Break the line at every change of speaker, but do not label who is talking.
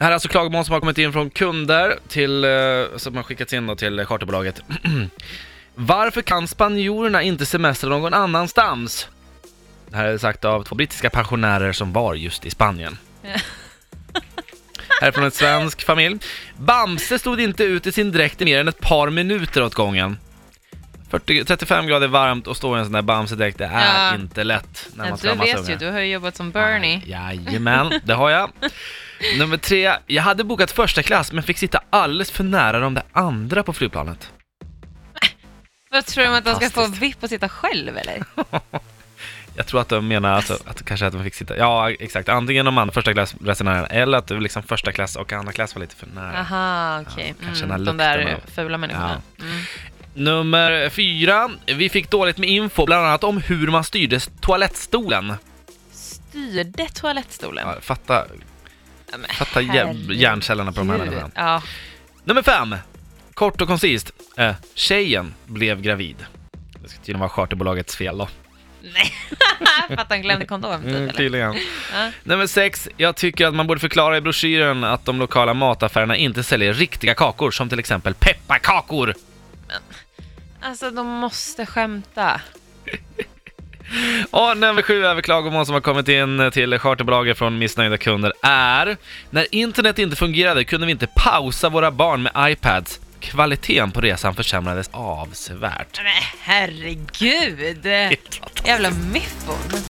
Det här är alltså klagomål som har kommit in från kunder till, eh, som har skickats in då till charterbolaget. Varför kan spanjorerna inte semestra någon annanstans? Det här är sagt av två brittiska pensionärer som var just i Spanien. Här är från en svensk familj. Bamse stod inte ut i sin dräkt i mer än ett par minuter åt gången. 40, 35 grader varmt och stå i en sån där Bamse-dräkt, det är
Ja.
inte lätt när man ska
du
ha massa
vet ju,
ungar.
du har ju jobbat som Bernie.
Jajamän, det har jag. Nummer tre, jag hade bokat första klass men fick sitta alldeles för nära de där andra på flygplanet.
Vad tror du att de ska få
Fantastiskt.
vipp och sitta själv eller?
Jag tror att de menar alltså, att kanske att de fick sitta, ja exakt, antingen de andra första klassresenärerna eller att det var liksom första klass och andra klass var lite för nära.
Aha, okej.
Kanske den här
mm, de
lukten
där
av-
fula människorna. Mm.
Nummer fyra, vi fick dåligt med info, bland annat om hur man styrde toalettstolen.
Styrde toalettstolen?
Ja, fatta,
Ja,
fatta hjärncellerna på de här människorna.
Ja.
Nummer fem, kort och koncist, eh, tjejen blev gravid. Det ska tydligen vara charterbolagets fel då.
Nej, för att han glömde kondom typ,
Mm, tydligen.
Ja.
Nummer sex, jag tycker att man borde förklara i broschyren att de lokala mataffärerna inte säljer riktiga kakor, som till exempel pepparkakor.
Alltså, de måste skämta.
Och nummer sju över klagomål som har kommit in till charterbolaget från missnöjda kunder är När internet inte fungerade kunde vi inte pausa våra barn med iPads. Kvaliteten på resan försämrades avsevärt.
Men herregud! Jävla miffon.